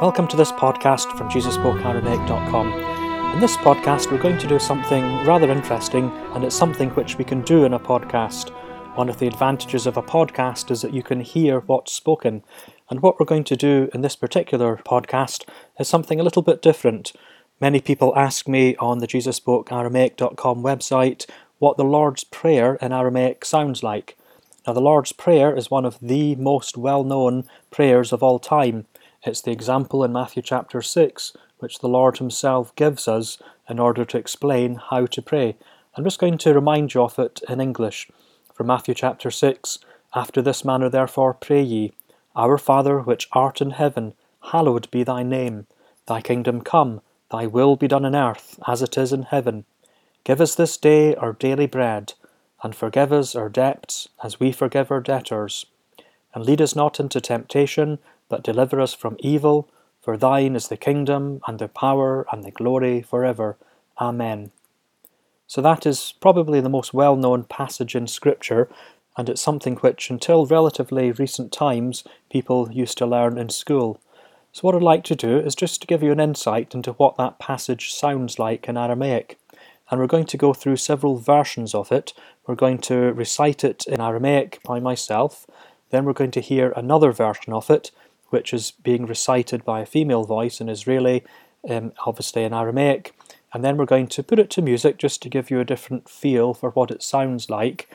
Welcome to this podcast from JesusSpokeAramaic.com. In this podcast, we're going to do something rather interesting, and it's something which we can do in a podcast. One of the advantages of a podcast is that you can hear what's spoken. And what we're going to do in this particular podcast is something a little bit different. Many people ask me on the JesusSpokeAramaic.com website what the Lord's Prayer in Aramaic sounds like. Now, the Lord's Prayer is one of the most well known prayers of all time. It's the example in Matthew chapter 6 which the Lord Himself gives us in order to explain how to pray. I'm just going to remind you of it in English. From Matthew chapter 6 After this manner, therefore, pray ye, Our Father which art in heaven, hallowed be thy name. Thy kingdom come, thy will be done in earth as it is in heaven. Give us this day our daily bread, and forgive us our debts as we forgive our debtors. And lead us not into temptation but deliver us from evil. For thine is the kingdom, and the power, and the glory for ever. Amen. So that is probably the most well known passage in Scripture, and it's something which, until relatively recent times, people used to learn in school. So, what I'd like to do is just to give you an insight into what that passage sounds like in Aramaic. And we're going to go through several versions of it. We're going to recite it in Aramaic by myself, then we're going to hear another version of it, which is being recited by a female voice in Israeli, um, obviously in Aramaic. And then we're going to put it to music just to give you a different feel for what it sounds like.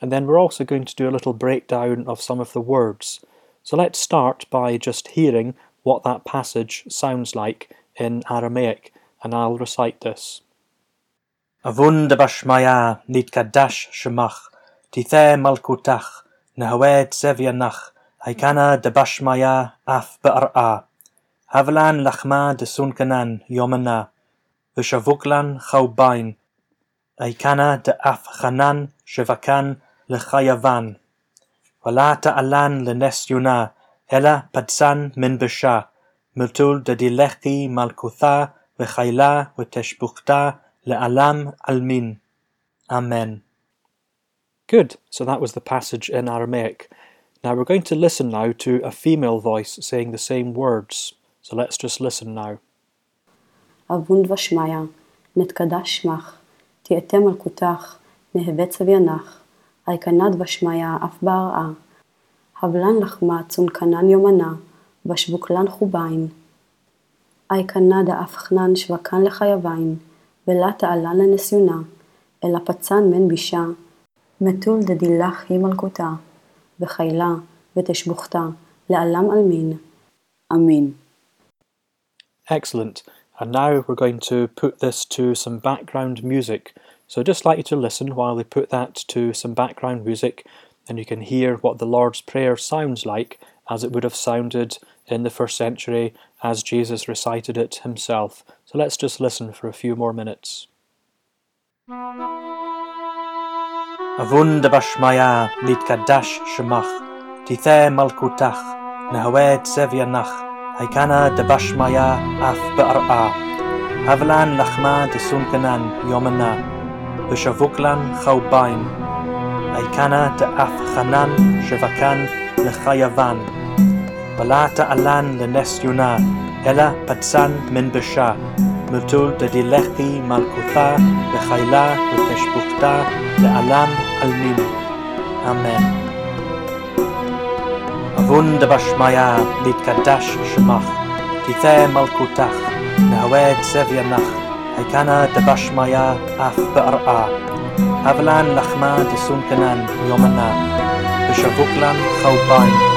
And then we're also going to do a little breakdown of some of the words. So let's start by just hearing what that passage sounds like in Aramaic, and I'll recite this. Avun bashmaya nitkadash shemach, tithe malkutach, nehawed sevyanach, Aikana de Bashmaya af be'ar'a. Havlan lachma de sunkanan yomana. Vishavuklan chaubain. Aikana de af chanan shevakan lechayavan. Wala ta'alan lenes yuna. Ela padsan min bisha. Miltul de dilechi malkutha v'chayla v'teshbukta le'alam almin. Amen. Good. So that was the passage in Aramaic. Now we're going to listen now to a female voice saying the same words. So let's just listen now. אבון ושמיא, נתקדש שמך, תהייתה מלכותך, נהווה צביינך, איקנד ושמיא אף בהרעה. הבלן לחמה צונקנן יומנה, ושבוקלן חובין. איקנד אף חנן שווקן לחייבין, ולה תעלן לנסיונה, אלא פצן מן בישה, מתול דדילך היא מלכותה. וחיילה ותשבוכתה לעלם עלמין. Amen. Excellent. And now we're going to put this to some background music. So I'd just like you to listen while we put that to some background music and you can hear what the Lord's Prayer sounds like as it would have sounded in the first century as Jesus recited it himself. So let's just listen for a few more minutes. Avunda bashmaya nitkadash shemach, tithe malkutach, nehawed sevyanach, haikana de bashmaya af be'ar'a, havlan lachma de sunkanan yomana, v'shavuklan chaubain, haikana de af chanan shevakan lechayavan, balata alan lenes yuna, ela patsan min bisha, מטול דדילכי מלכותה וחיילה ותשבוכתה לעלם עלמין. אמן. אבון דבשמיא להתקדש שמך, תיתה מלכותך, נהווה צביינך, היקנה דבשמיא אף בארעה. הבלן לחמה דסונקנן יומנה, ושבוקלן חאוביים.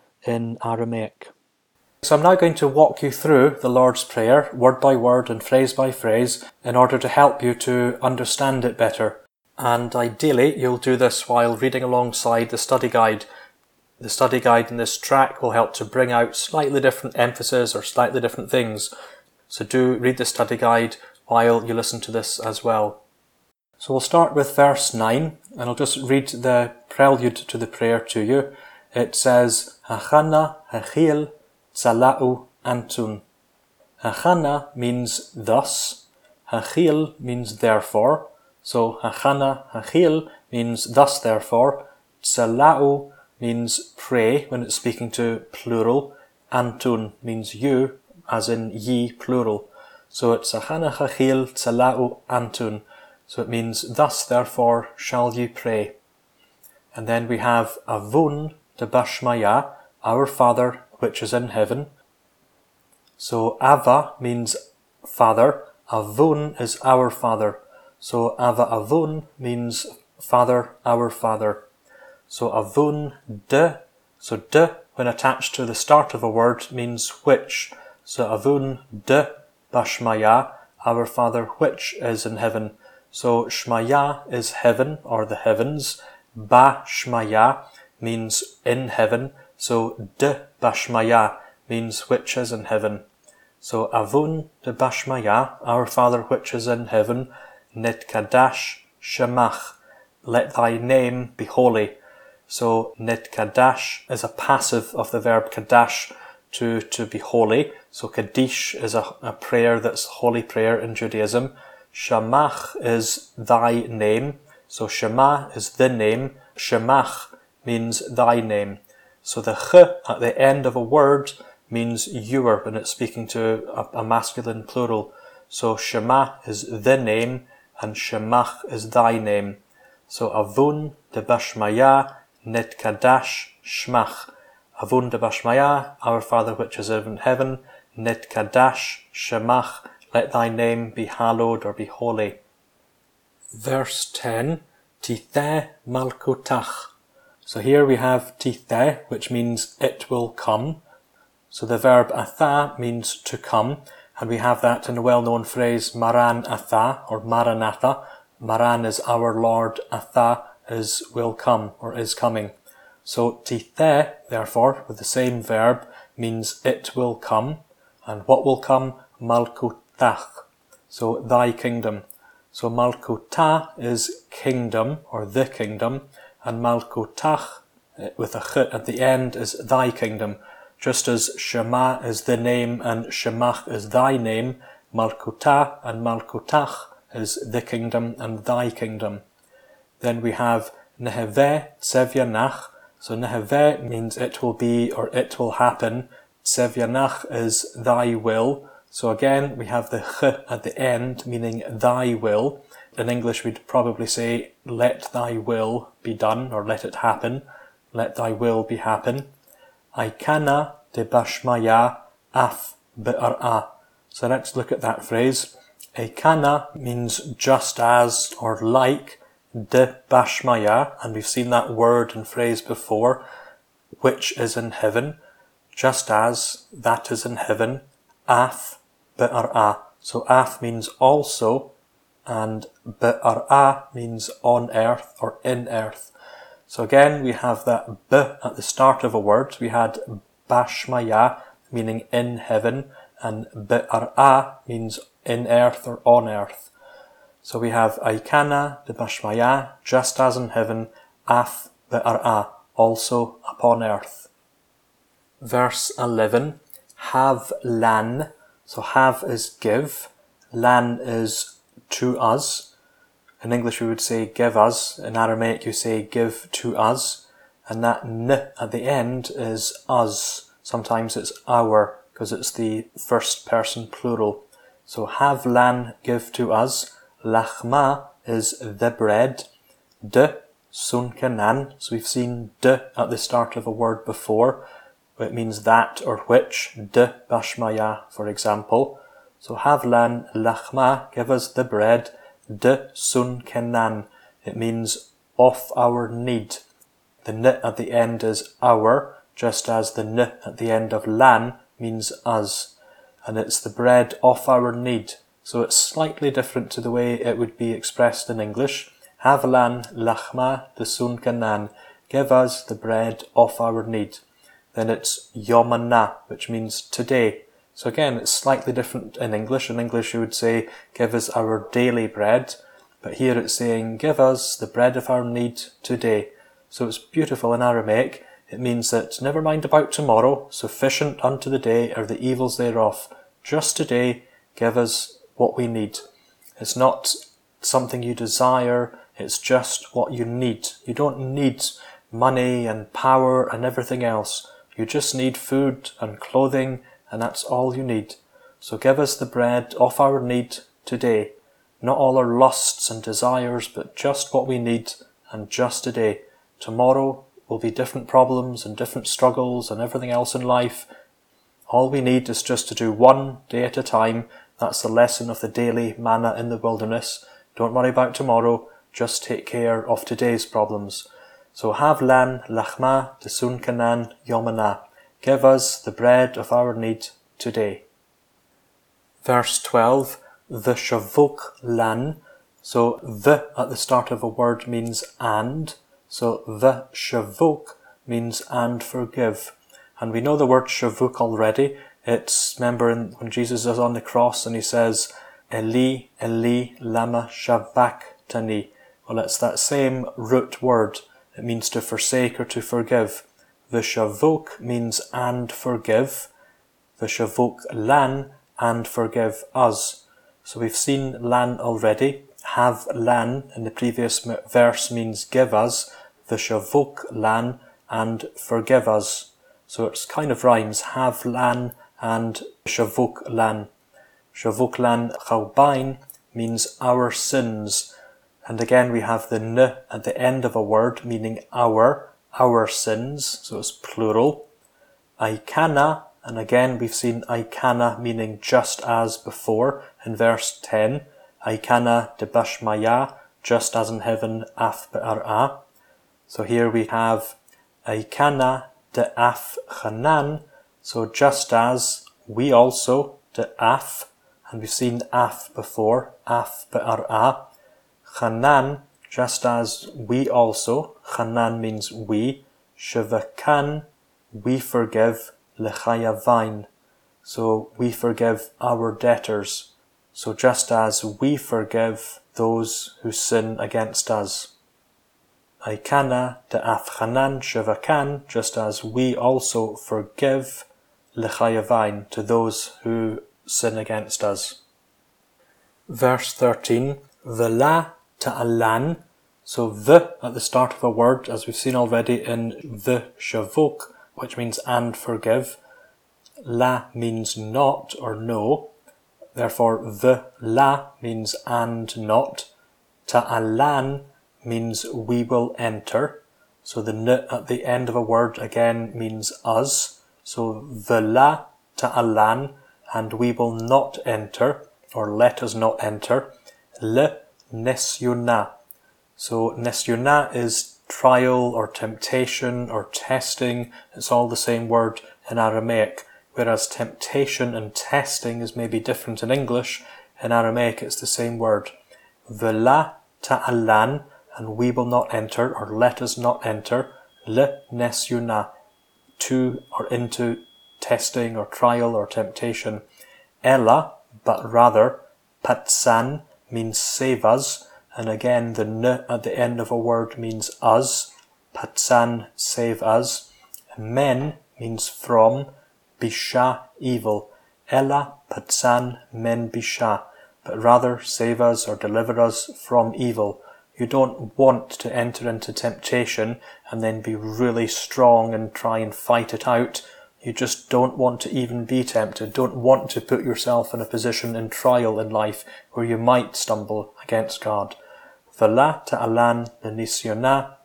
in Aramaic. So I'm now going to walk you through the Lord's Prayer, word by word and phrase by phrase, in order to help you to understand it better. And ideally, you'll do this while reading alongside the study guide. The study guide in this track will help to bring out slightly different emphasis or slightly different things. So do read the study guide while you listen to this as well. So we'll start with verse 9, and I'll just read the prelude to the prayer to you. It says, Hachana hachil tsala'u antun. Hachana means thus. Hachil means therefore. So hachana hachil means thus therefore. Tsala'u means pray when it's speaking to plural. Antun means you, as in ye plural. So it's hachana hachil tsala'u antun. So it means thus therefore shall you pray. And then we have avun de bashmaya, our Father which is in heaven. So Ava means Father, Avun is our Father. So Ava Avun means Father, our Father. So Avun de, so de when attached to the start of a word means which. So Avun de Bashmaya, our Father which is in heaven. So Shmaya is heaven or the heavens. Ba Shmaya means in heaven. So de Bashmaya means which is in heaven. So Avun de Bashmaya, our Father which is in heaven, Nitkadash Shemach, let thy name be holy. So Nitkadash is a passive of the verb kadash, to, to be holy. So Kaddish is a, a prayer that's holy prayer in Judaism. Shemach is thy name. So Shema is the name. Shemach means thy name. So the ch at the end of a word means your when it's speaking to a, a masculine plural. So Shema is the name and Shemach is thy name. So Avun de Bashmaya Nit Kadash Shmach. Avun de Bashmaya, our Father which is in heaven, Nit Kadash Shemach, let thy name be hallowed or be holy. Verse 10, Tithe Malkutach. So here we have Tithe, which means it will come. So the verb atha means to come, and we have that in the well-known phrase Maran atha or Maranatha. Maran is our Lord, atha is will come or is coming. So tithe, therefore, with the same verb, means it will come, and what will come? Malkutach. So thy kingdom. So Malkutah is kingdom or the kingdom, and Malkutach eh, with a ch at the end is thy kingdom. Just as Shema is the name and Shemach is thy name, Malkutah and Malkutach is the kingdom and thy kingdom. Then we have Neheveh Tsevyanach. So Neheveh means it will be or it will happen. Tsevyanach is thy will. So again, we have the ch at the end, meaning thy will. In English, we'd probably say, let thy will be done, or let it happen. Let thy will be happen. Aikana de bashmaya af be'ar'a. So let's look at that phrase. Aikana means just as or like de bashmaya, and we've seen that word and phrase before, which is in heaven, just as that is in heaven, af be'ar'a. So af means also, and be'ar'a means on earth or in earth. So again, we have that b at the start of a word. We had bashmaya, meaning in heaven, and be'ar'a means in earth or on earth. So we have aikana de bashmaya, just as in heaven, af be'ar'a, also upon earth. Verse 11, have lan. So have is give, lan is to us, in English, we would say give us. In Aramaic, you say give to us. And that n at the end is us. Sometimes it's our, because it's the first person plural. So have lan give to us. Lachma is the bread. De sunkanan. So we've seen de at the start of a word before. It means that or which. De bashmaya, for example. So have lan lachma, give us the bread de sun kenan. It means off our need. The n at the end is our, just as the n at the end of lan means us. And it's the bread off our need. So it's slightly different to the way it would be expressed in English. Havlan lachma the sun kanan. Give us the bread off our need. Then it's yomana, which means today. So again, it's slightly different in English. In English, you would say, give us our daily bread. But here it's saying, give us the bread of our need today. So it's beautiful in Aramaic. It means that never mind about tomorrow, sufficient unto the day are the evils thereof. Just today, give us what we need. It's not something you desire, it's just what you need. You don't need money and power and everything else. You just need food and clothing, and that's all you need. So give us the bread of our need today. Not all our lusts and desires, but just what we need and just today. Tomorrow will be different problems and different struggles and everything else in life. All we need is just to do one day at a time. That's the lesson of the daily manna in the wilderness. Don't worry about tomorrow. Just take care of today's problems. So have lan lachma desun kanan yomana. Give us the bread of our need today. Verse 12, the shavuk lan. So the at the start of a word means and. So the shavuk means and forgive. And we know the word shavuk already. It's, remember in, when Jesus is on the cross and he says, Eli, Eli, lama tani. Well, it's that same root word. It means to forsake or to forgive. The shavuk means and forgive. The shavuk lan and forgive us. So we've seen lan already. Have lan in the previous verse means give us the shavuk lan and forgive us. So it's kind of rhymes, have lan and shavuk lan. Shavuk lan chaubain means our sins. And again we have the n at the end of a word meaning our, our sins. So it's plural. Aikana, and again we've seen aikana meaning just as before in verse 10. Aikana de bashmaya, just as in heaven af be'ar'a. So here we have Aikana de af chanan, so just as we also de af, and we've seen af before, af be'ar'a, chanan, just as we also, chanan means we, shavakan, we forgive, lechayavain, so we forgive our debtors. So just as we forgive those who sin against us. Aikana de Afchanan Shavakan, just as we also forgive Lechayavain to those who sin against us. Verse 13, Vela ta'alan, so the at the start of a word, as we've seen already in the shavuk, which means and forgive. La means not or no. Therefore, the la means and not. Ta'alan means we will enter. So the n at the end of a word again means us. So vela ta'alan, and we will not enter, or let us not enter. Le nesyuna. So nesyuna is trial or temptation or testing. It's all the same word in Aramaic. Whereas temptation and testing is maybe different in English, in Aramaic it's the same word. Vela ta'alan, and we will not enter, or let us not enter, le nesyuna, to or into testing or trial or temptation. Ella, but rather, patsan means save us, and again the n at the end of a word means us. Patsan, save us. Men means from, bisha, evil. Ella patsan men bisha, but rather save us or deliver us from evil. You don't want to enter into temptation and then be really strong and try and fight it out. You just don't want to even be tempted, don't want to put yourself in a position in trial in life where you might stumble against God. Vela ta'alan benisiona,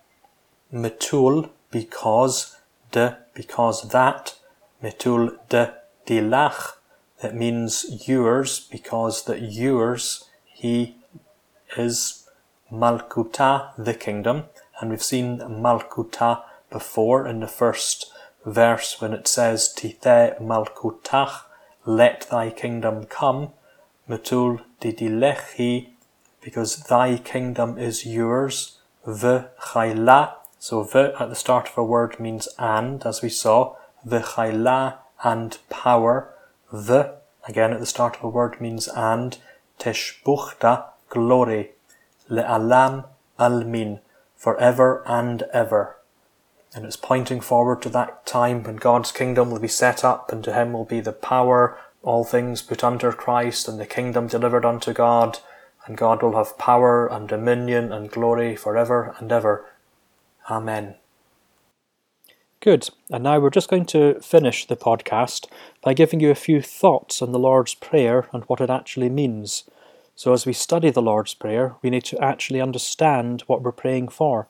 metul, because, de, because that, metul de dilach, that means yours, because that yours, he is Malkuta, the kingdom, and we've seen Malkuta before in the first verse when it says Tithe Malkutach, let thy kingdom come, Mutul didilechi, because thy kingdom is yours. V'chayla. So v at the start of a word means and, as we saw. V'chayla and power. V again at the start of a word means and. Tishbuchta glory. Le'alam almin. Forever and ever. And it's pointing forward to that time when God's kingdom will be set up and to him will be the power, all things put under Christ and the kingdom delivered unto God and God will have power and dominion and glory forever and ever. Amen. Good. And now we're just going to finish the podcast by giving you a few thoughts on the Lord's Prayer and what it actually means. So, as we study the Lord's Prayer, we need to actually understand what we're praying for.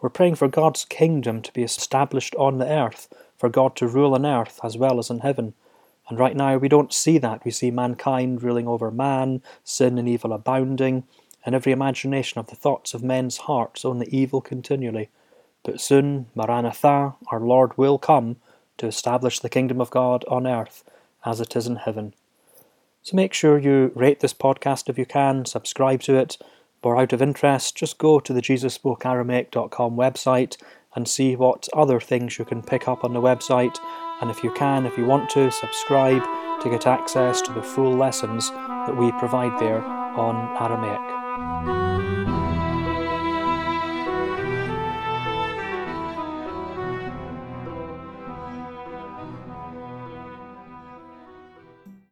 We're praying for God's kingdom to be established on the earth, for God to rule on earth as well as in heaven. And right now we don't see that. We see mankind ruling over man, sin and evil abounding, and every imagination of the thoughts of men's hearts only evil continually. But soon, Maranatha, our Lord will come to establish the kingdom of God on earth as it is in heaven. So make sure you rate this podcast if you can, subscribe to it, or out of interest, just go to the JesusSpokeAramaic.com website and see what other things you can pick up on the website and if you can, if you want to, subscribe to get access to the full lessons that we provide there on Aramaic.